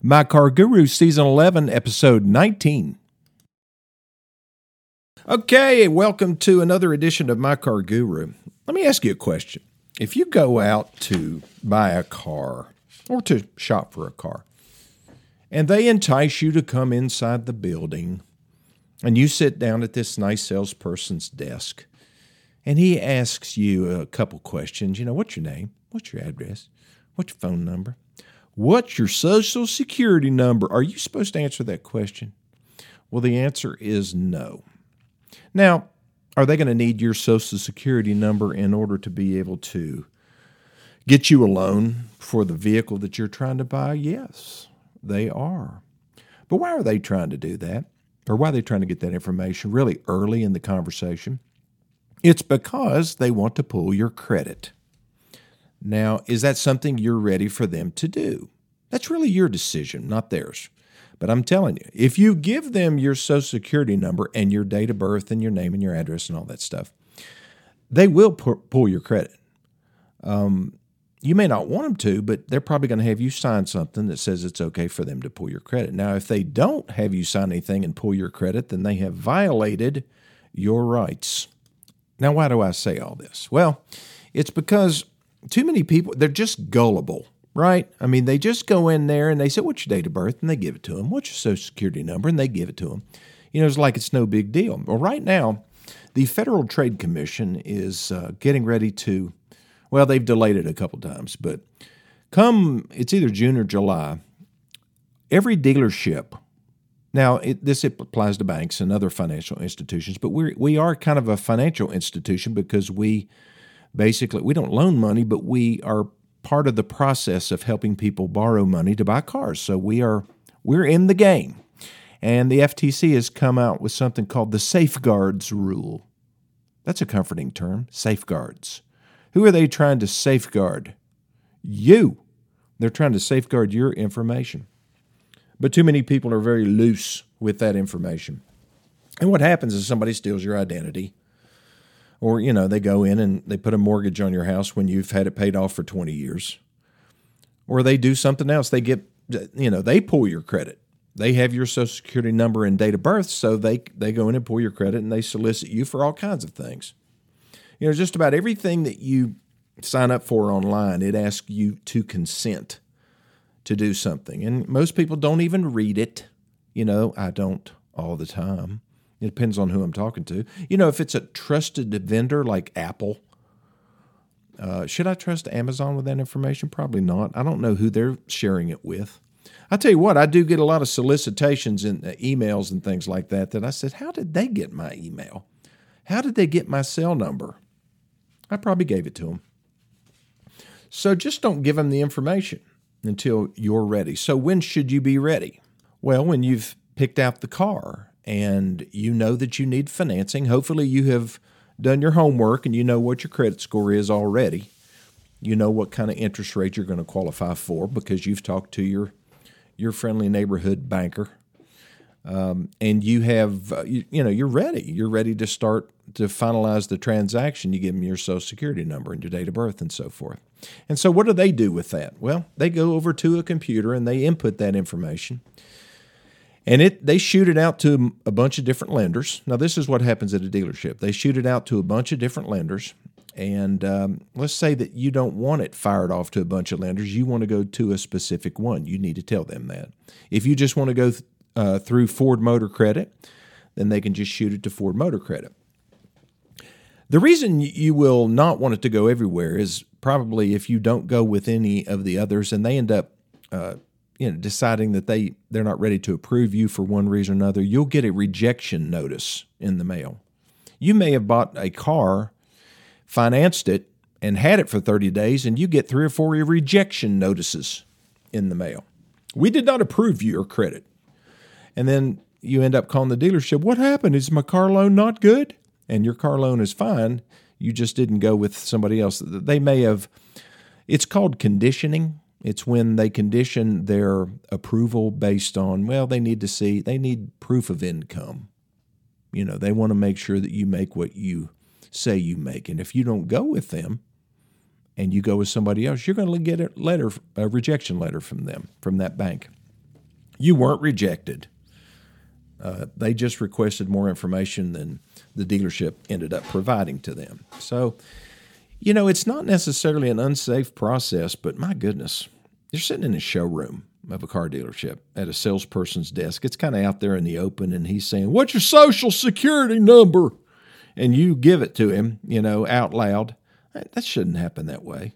My Car Guru, Season 11, Episode 19. Okay, welcome to another edition of My Car Guru. Let me ask you a question. If you go out to buy a car or to shop for a car, and they entice you to come inside the building, and you sit down at this nice salesperson's desk, and he asks you a couple questions. You know, what's your name? What's your address? What's your phone number? What's your social security number? Are you supposed to answer that question? Well, the answer is no. Now, are they going to need your social security number in order to be able to get you a loan for the vehicle that you're trying to buy? Yes, they are. But why are they trying to do that? Or why are they trying to get that information really early in the conversation? It's because they want to pull your credit. Now, is that something you're ready for them to do? That's really your decision, not theirs. But I'm telling you, if you give them your social security number and your date of birth and your name and your address and all that stuff, they will pull your credit. Um, you may not want them to, but they're probably going to have you sign something that says it's okay for them to pull your credit. Now, if they don't have you sign anything and pull your credit, then they have violated your rights. Now, why do I say all this? Well, it's because too many people, they're just gullible, right? I mean, they just go in there and they say, What's your date of birth? And they give it to them. What's your social security number? And they give it to them. You know, it's like it's no big deal. Well, right now, the Federal Trade Commission is uh, getting ready to, well, they've delayed it a couple times, but come, it's either June or July, every dealership now, it, this applies to banks and other financial institutions, but we we are kind of a financial institution because we basically we don't loan money, but we are part of the process of helping people borrow money to buy cars. So we are we're in the game. And the FTC has come out with something called the safeguards rule. That's a comforting term, safeguards. Who are they trying to safeguard? You. They're trying to safeguard your information. But too many people are very loose with that information. And what happens is somebody steals your identity or, you know, they go in and they put a mortgage on your house when you've had it paid off for 20 years. Or they do something else. They get, you know, they pull your credit. They have your social security number and date of birth, so they, they go in and pull your credit and they solicit you for all kinds of things. You know, just about everything that you sign up for online, it asks you to consent to do something. And most people don't even read it. You know, I don't all the time. It depends on who I'm talking to. You know, if it's a trusted vendor like Apple, uh, should I trust Amazon with that information? Probably not. I don't know who they're sharing it with. I tell you what, I do get a lot of solicitations and uh, emails and things like that. That I said, how did they get my email? How did they get my cell number? I probably gave it to them. So just don't give them the information until you're ready. So when should you be ready? Well, when you've picked out the car and you know that you need financing. Hopefully, you have done your homework and you know what your credit score is already. You know what kind of interest rate you're going to qualify for because you've talked to your your friendly neighborhood banker, um, and you have uh, you, you know you're ready. You're ready to start to finalize the transaction. You give them your social security number and your date of birth and so forth. And so, what do they do with that? Well, they go over to a computer and they input that information and it they shoot it out to a bunch of different lenders. Now, this is what happens at a dealership. They shoot it out to a bunch of different lenders, and um, let's say that you don't want it fired off to a bunch of lenders. You want to go to a specific one. You need to tell them that. If you just want to go th- uh, through Ford Motor Credit, then they can just shoot it to Ford Motor Credit. The reason you will not want it to go everywhere is probably if you don't go with any of the others and they end up uh, you know deciding that they they're not ready to approve you for one reason or another, you'll get a rejection notice in the mail. You may have bought a car, financed it, and had it for 30 days, and you get three or four rejection notices in the mail. We did not approve your credit. And then you end up calling the dealership, What happened? Is my car loan not good? And your car loan is fine. You just didn't go with somebody else. They may have, it's called conditioning. It's when they condition their approval based on, well, they need to see, they need proof of income. You know, they want to make sure that you make what you say you make. And if you don't go with them and you go with somebody else, you're going to get a letter, a rejection letter from them, from that bank. You weren't rejected. Uh, they just requested more information than the dealership ended up providing to them. So, you know, it's not necessarily an unsafe process, but my goodness, you're sitting in a showroom of a car dealership at a salesperson's desk. It's kind of out there in the open, and he's saying, What's your social security number? And you give it to him, you know, out loud. That shouldn't happen that way.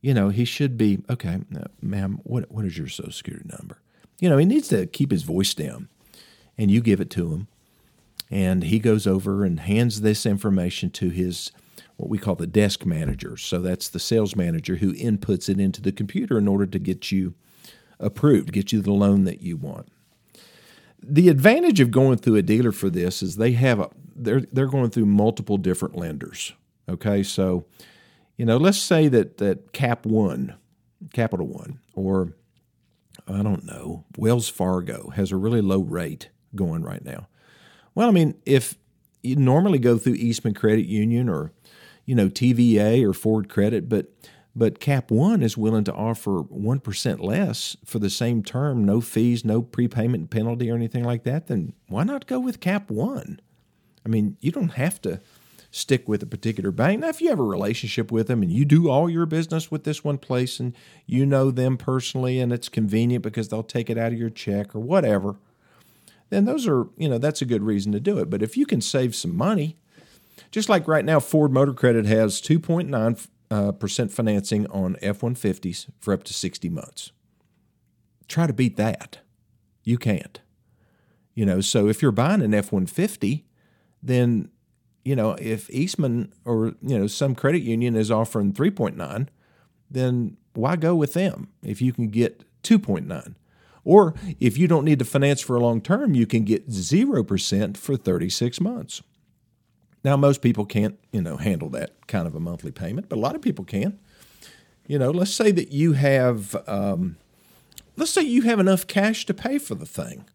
You know, he should be, okay, ma'am, what, what is your social security number? You know, he needs to keep his voice down and you give it to him. And he goes over and hands this information to his what we call the desk manager. So that's the sales manager who inputs it into the computer in order to get you approved, get you the loan that you want. The advantage of going through a dealer for this is they have a they're they're going through multiple different lenders. Okay, so you know, let's say that that Cap One, Capital One, or I don't know, Wells Fargo has a really low rate going right now? Well, I mean, if you normally go through Eastman Credit Union or you know TVA or Ford Credit, but but Cap One is willing to offer one percent less for the same term, no fees, no prepayment penalty or anything like that. Then why not go with Cap One? I mean, you don't have to stick with a particular bank. Now, if you have a relationship with them and you do all your business with this one place and you know them personally and it's convenient because they'll take it out of your check or whatever, then those are, you know, that's a good reason to do it. But if you can save some money, just like right now, Ford Motor Credit has 2.9 uh, percent financing on F 150s for up to 60 months. Try to beat that. You can't. You know, so if you're buying an F 150, then, you know, if Eastman or, you know, some credit union is offering 3.9, then why go with them if you can get 2.9? Or if you don't need to finance for a long term, you can get 0% for 36 months. Now, most people can't, you know, handle that kind of a monthly payment, but a lot of people can. You know, let's say that you have, um, let's say you have enough cash to pay for the thing,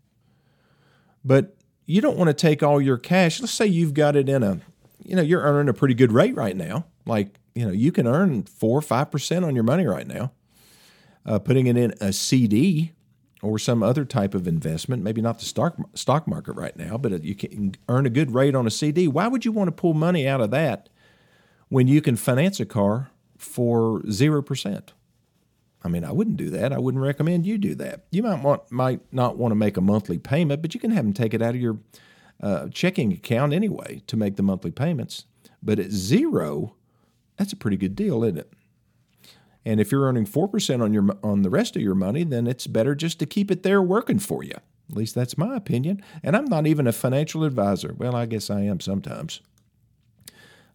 but you don't want to take all your cash. Let's say you've got it in a, you know, you're earning a pretty good rate right now. Like, you know, you can earn four or five percent on your money right now. Uh, putting it in a CD or some other type of investment, maybe not the stock stock market right now, but you can earn a good rate on a CD. Why would you want to pull money out of that when you can finance a car for zero percent? I mean, I wouldn't do that. I wouldn't recommend you do that. You might want might not want to make a monthly payment, but you can have them take it out of your uh, checking account anyway to make the monthly payments. But at zero, that's a pretty good deal, isn't it? And if you're earning 4% on your on the rest of your money, then it's better just to keep it there working for you. At least that's my opinion. And I'm not even a financial advisor. Well, I guess I am sometimes.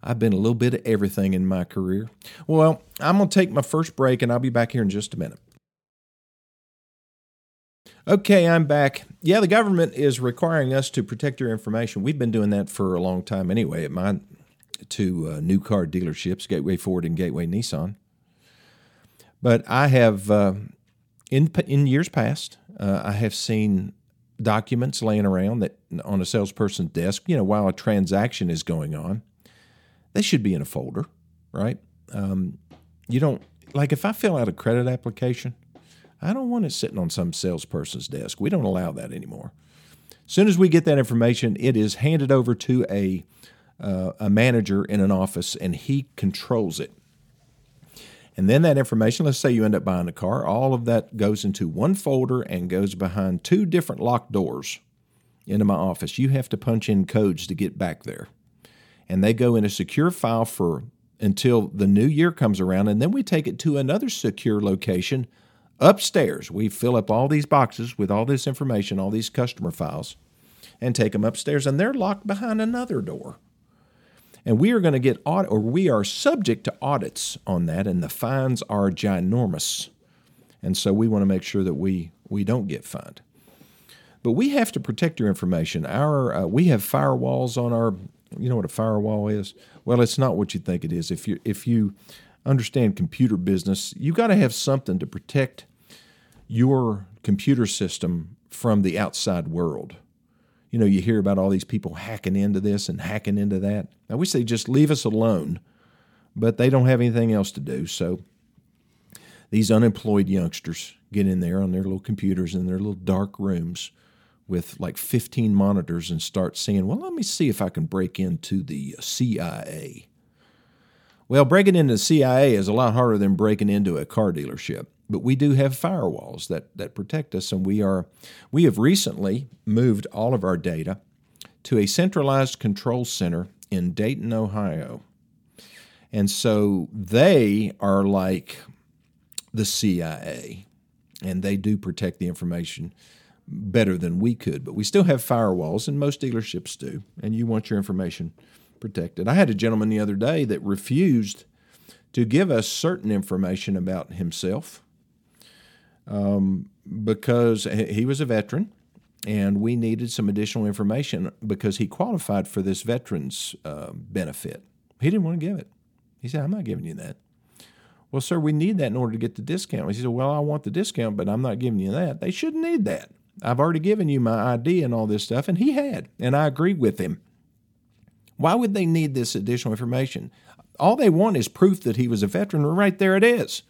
I've been a little bit of everything in my career. Well, I'm going to take my first break and I'll be back here in just a minute. Okay, I'm back. Yeah, the government is requiring us to protect your information. We've been doing that for a long time anyway at my two uh, new car dealerships, Gateway Ford and Gateway Nissan. But I have, uh, in in years past, uh, I have seen documents laying around that on a salesperson's desk. You know, while a transaction is going on, they should be in a folder, right? Um, you don't like if I fill out a credit application, I don't want it sitting on some salesperson's desk. We don't allow that anymore. As soon as we get that information, it is handed over to a uh, a manager in an office, and he controls it. And then that information, let's say you end up buying a car, all of that goes into one folder and goes behind two different locked doors into my office. You have to punch in codes to get back there. And they go in a secure file for until the new year comes around and then we take it to another secure location upstairs. We fill up all these boxes with all this information, all these customer files and take them upstairs and they're locked behind another door. And we are going to get audit, or we are subject to audits on that, and the fines are ginormous. And so we want to make sure that we we don't get fined. But we have to protect your information. Our uh, we have firewalls on our. You know what a firewall is? Well, it's not what you think it is. If you if you understand computer business, you got to have something to protect your computer system from the outside world you know, you hear about all these people hacking into this and hacking into that. I wish they'd just leave us alone, but they don't have anything else to do. So these unemployed youngsters get in there on their little computers in their little dark rooms with like 15 monitors and start saying, well, let me see if I can break into the CIA. Well, breaking into the CIA is a lot harder than breaking into a car dealership, but we do have firewalls that, that protect us, and we are we have recently moved all of our data to a centralized control center in Dayton, Ohio. And so they are like the CIA, and they do protect the information better than we could. But we still have firewalls, and most dealerships do, and you want your information protected. I had a gentleman the other day that refused to give us certain information about himself um, because he was a veteran and we needed some additional information because he qualified for this veterans uh, benefit. He didn't want to give it. He said, I'm not giving you that. Well, sir, we need that in order to get the discount. He said, Well, I want the discount, but I'm not giving you that. They shouldn't need that. I've already given you my ID and all this stuff, and he had, and I agree with him. Why would they need this additional information? All they want is proof that he was a veteran, right there it is.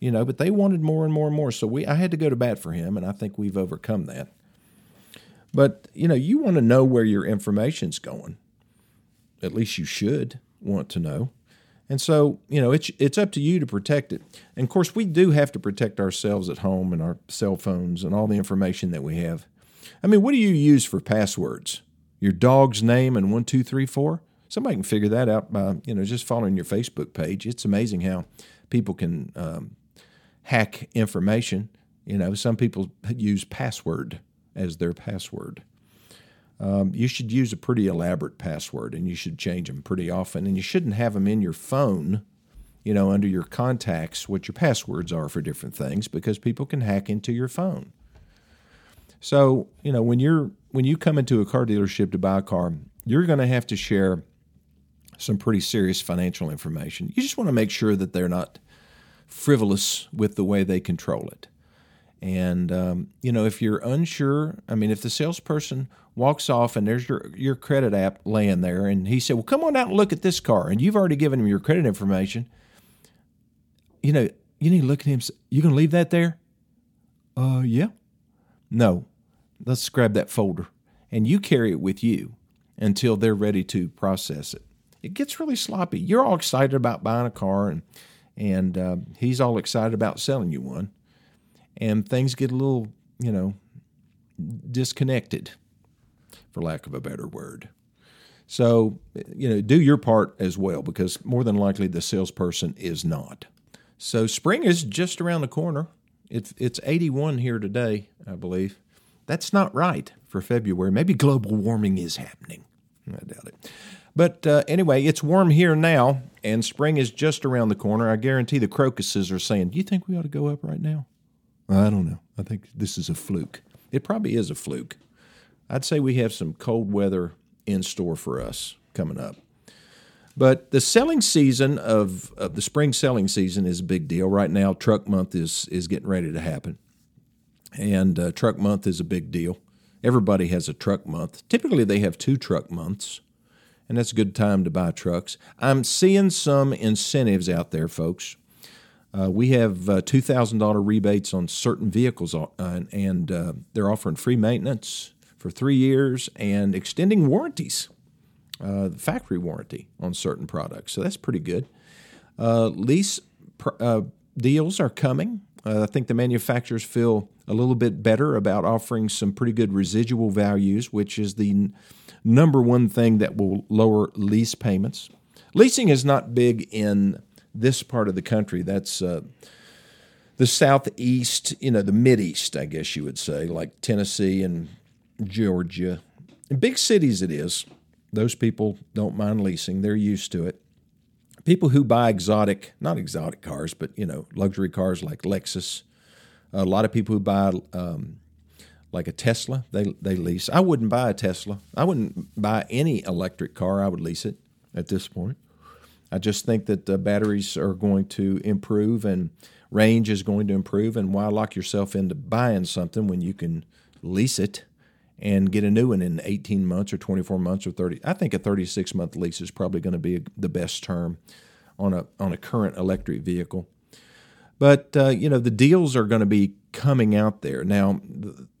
You know, but they wanted more and more and more. So we I had to go to bat for him, and I think we've overcome that. But, you know, you want to know where your information's going. At least you should want to know. And so, you know, it's it's up to you to protect it. And of course, we do have to protect ourselves at home and our cell phones and all the information that we have. I mean, what do you use for passwords? Your dog's name and one, two, three, four? Somebody can figure that out by, you know, just following your Facebook page. It's amazing how people can um, hack information. You know, some people use password as their password. Um, you should use a pretty elaborate password and you should change them pretty often. And you shouldn't have them in your phone, you know, under your contacts, what your passwords are for different things, because people can hack into your phone. So, you know, when you're when you come into a car dealership to buy a car, you're going to have to share some pretty serious financial information. You just want to make sure that they're not frivolous with the way they control it. And um, you know, if you're unsure, I mean, if the salesperson walks off and there's your your credit app laying there, and he said, "Well, come on out and look at this car," and you've already given him your credit information, you know, you need to look at him. You gonna leave that there? Uh, yeah. No, let's grab that folder, and you carry it with you until they're ready to process it. It gets really sloppy. You're all excited about buying a car, and and uh, he's all excited about selling you one and things get a little, you know, disconnected, for lack of a better word. So, you know, do your part as well because more than likely the salesperson is not. So, spring is just around the corner. It's, it's 81 here today, I believe. That's not right for February. Maybe global warming is happening. I doubt it. But uh, anyway, it's warm here now, and spring is just around the corner. I guarantee the crocuses are saying, Do you think we ought to go up right now? I don't know. I think this is a fluke. It probably is a fluke. I'd say we have some cold weather in store for us coming up. But the selling season of, of the spring selling season is a big deal. Right now, truck month is, is getting ready to happen. And uh, truck month is a big deal. Everybody has a truck month. Typically, they have two truck months, and that's a good time to buy trucks. I'm seeing some incentives out there, folks. Uh, we have uh, $2,000 rebates on certain vehicles, uh, and uh, they're offering free maintenance for three years and extending warranties, uh, factory warranty on certain products. So that's pretty good. Uh, lease pr- deals are coming. I think the manufacturers feel a little bit better about offering some pretty good residual values, which is the n- number one thing that will lower lease payments. Leasing is not big in this part of the country. That's uh, the southeast, you know, the mid-east, I guess you would say, like Tennessee and Georgia. In big cities, it is. Those people don't mind leasing; they're used to it. People who buy exotic, not exotic cars, but you know, luxury cars like Lexus. A lot of people who buy um, like a Tesla, they they lease. I wouldn't buy a Tesla. I wouldn't buy any electric car. I would lease it at this point. I just think that the batteries are going to improve and range is going to improve. And why lock yourself into buying something when you can lease it and get a new one in 18 months or 24 months or 30? I think a 36 month lease is probably going to be the best term on a on a current electric vehicle. But uh, you know the deals are going to be coming out there. Now,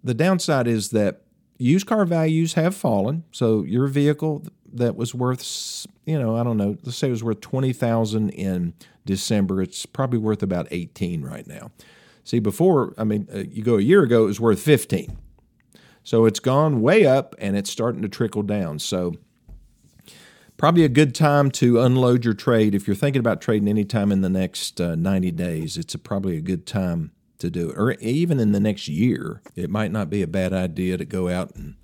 the downside is that used car values have fallen. So your vehicle that was worth, you know, I don't know, let's say it was worth 20,000 in December, it's probably worth about 18 right now. See, before, I mean, uh, you go a year ago, it was worth 15. So it's gone way up and it's starting to trickle down. So probably a good time to unload your trade. If you're thinking about trading anytime in the next uh, 90 days, it's a, probably a good time to do it. Or even in the next year, it might not be a bad idea to go out and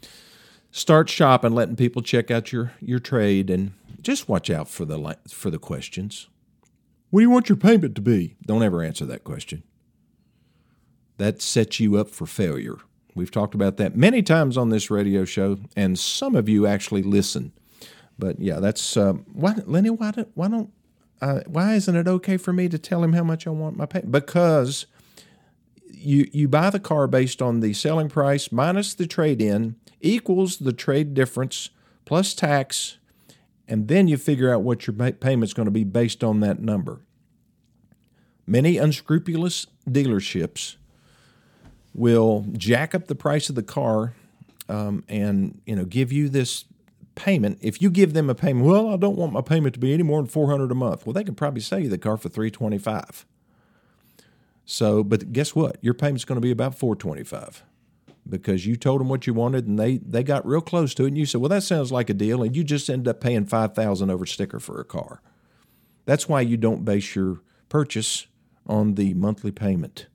start shopping, letting people check out your, your trade, and just watch out for the for the questions. What do you want your payment to be? Don't ever answer that question. That sets you up for failure. We've talked about that many times on this radio show, and some of you actually listen. But yeah, that's uh, why, Lennie. Why don't why don't uh, why isn't it okay for me to tell him how much I want my pay? Because you you buy the car based on the selling price minus the trade in equals the trade difference plus tax, and then you figure out what your payment is going to be based on that number. Many unscrupulous dealerships will jack up the price of the car um, and you know give you this payment. If you give them a payment, well, I don't want my payment to be any more than four hundred a month. Well, they can probably sell you the car for three twenty five. So, but guess what? Your payment's going to be about 425 because you told them what you wanted and they they got real close to it and you said, "Well, that sounds like a deal." And you just end up paying 5000 over sticker for a car. That's why you don't base your purchase on the monthly payment.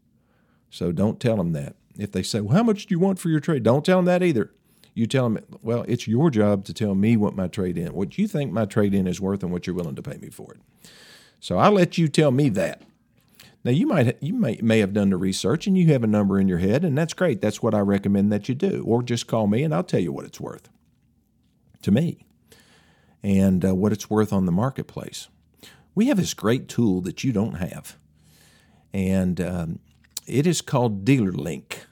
So don't tell them that. If they say, "Well, how much do you want for your trade?" Don't tell them that either. You tell them, "Well, it's your job to tell me what my trade in, what you think my trade in is worth and what you're willing to pay me for it." So I'll let you tell me that. Now you might you may may have done the research and you have a number in your head and that's great. That's what I recommend that you do. Or just call me and I'll tell you what it's worth to me and uh, what it's worth on the marketplace. We have this great tool that you don't have, and um, it is called Dealer Link.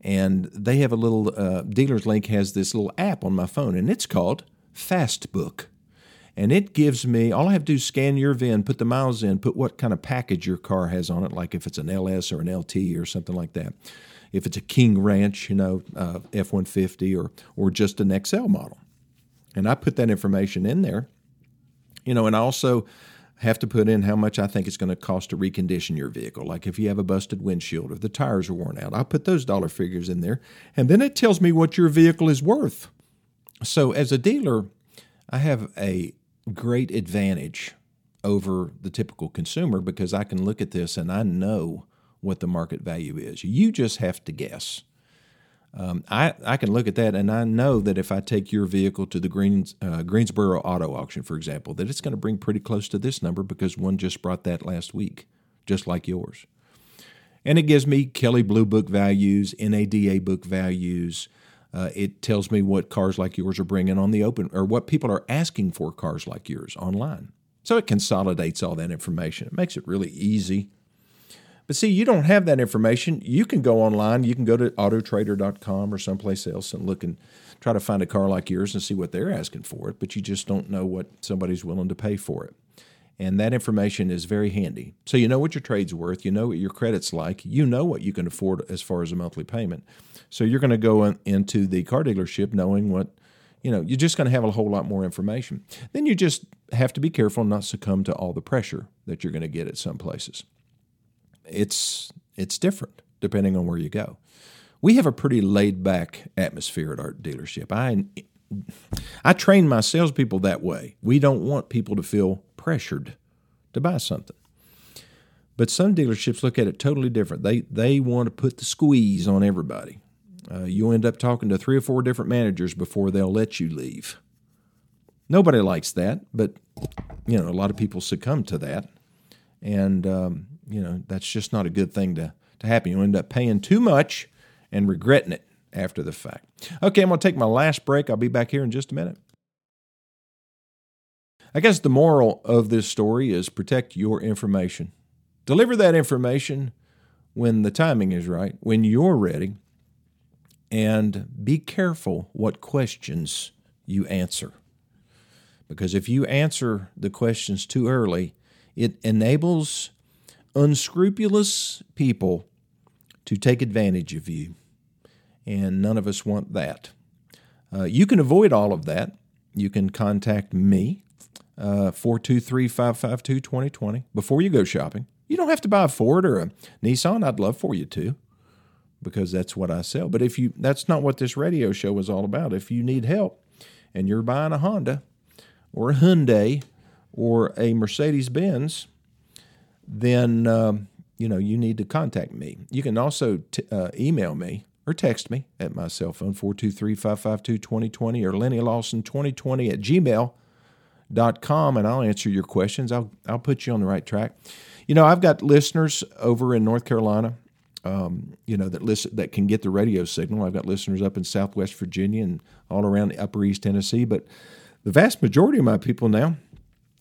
And they have a little uh, Dealer's Link has this little app on my phone, and it's called Fastbook and it gives me all I have to do is scan your VIN, put the miles in, put what kind of package your car has on it, like if it's an LS or an LT or something like that. If it's a King Ranch, you know, uh, F one fifty or or just an XL model, and I put that information in there, you know, and I also have to put in how much I think it's going to cost to recondition your vehicle. Like if you have a busted windshield, if the tires are worn out, I'll put those dollar figures in there, and then it tells me what your vehicle is worth. So as a dealer, I have a great advantage over the typical consumer because I can look at this and I know what the market value is. You just have to guess. Um, I, I can look at that and I know that if I take your vehicle to the Greens, uh, Greensboro Auto Auction, for example, that it's going to bring pretty close to this number because one just brought that last week, just like yours. And it gives me Kelley Blue Book values, NADA book values, uh, it tells me what cars like yours are bringing on the open or what people are asking for cars like yours online. So it consolidates all that information. It makes it really easy. But see, you don't have that information. You can go online. You can go to autotrader.com or someplace else and look and try to find a car like yours and see what they're asking for it, but you just don't know what somebody's willing to pay for it. And that information is very handy. So you know what your trade's worth, you know what your credit's like, you know what you can afford as far as a monthly payment. So you're going to go in, into the car dealership knowing what, you know, you're just going to have a whole lot more information. Then you just have to be careful not succumb to all the pressure that you're going to get at some places. It's it's different depending on where you go. We have a pretty laid back atmosphere at our dealership. I I train my salespeople that way. We don't want people to feel pressured to buy something. But some dealerships look at it totally different. They they want to put the squeeze on everybody. Uh, you'll end up talking to three or four different managers before they'll let you leave. Nobody likes that, but you know a lot of people succumb to that, and um, you know that's just not a good thing to to happen. You'll end up paying too much and regretting it after the fact. Okay, I'm going to take my last break. I'll be back here in just a minute. I guess the moral of this story is protect your information. Deliver that information when the timing is right, when you're ready, and be careful what questions you answer. Because if you answer the questions too early, it enables unscrupulous people to take advantage of you. And none of us want that. Uh, you can avoid all of that. You can contact me, uh, 423 552 2020, before you go shopping. You don't have to buy a Ford or a Nissan. I'd love for you to because that's what I sell. But if you that's not what this radio show is all about. If you need help and you're buying a Honda or a Hyundai or a Mercedes Benz, then um, you know you need to contact me. You can also t- uh, email me or text me at my cell phone 423-552-2020 or Lennie Lawson 2020 at gmail.com and I'll answer your questions. I'll I'll put you on the right track. You know, I've got listeners over in North Carolina um, you know that listen that can get the radio signal. I've got listeners up in Southwest Virginia and all around the Upper East Tennessee, but the vast majority of my people now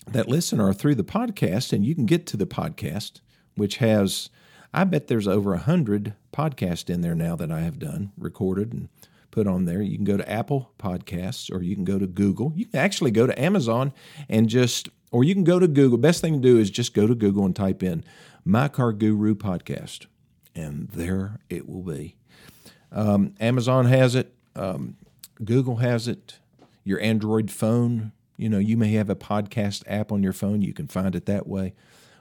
that listen are through the podcast, and you can get to the podcast, which has I bet there's over a hundred podcasts in there now that I have done, recorded and put on there. You can go to Apple Podcasts or you can go to Google. You can actually go to Amazon and just or you can go to Google. Best thing to do is just go to Google and type in My Car Guru podcast and there it will be. Um, Amazon has it, um, Google has it, your Android phone. You know, you may have a podcast app on your phone. You can find it that way.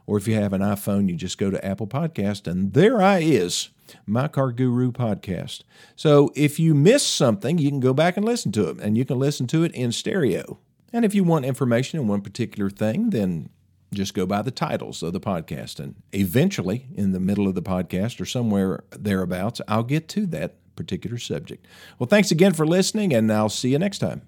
Or if you have an iPhone, you just go to Apple Podcast, and there I is, my Car Guru podcast. So if you miss something, you can go back and listen to it, and you can listen to it in stereo. And if you want information on one particular thing, then just go by the titles of the podcast. And eventually, in the middle of the podcast or somewhere thereabouts, I'll get to that particular subject. Well, thanks again for listening, and I'll see you next time.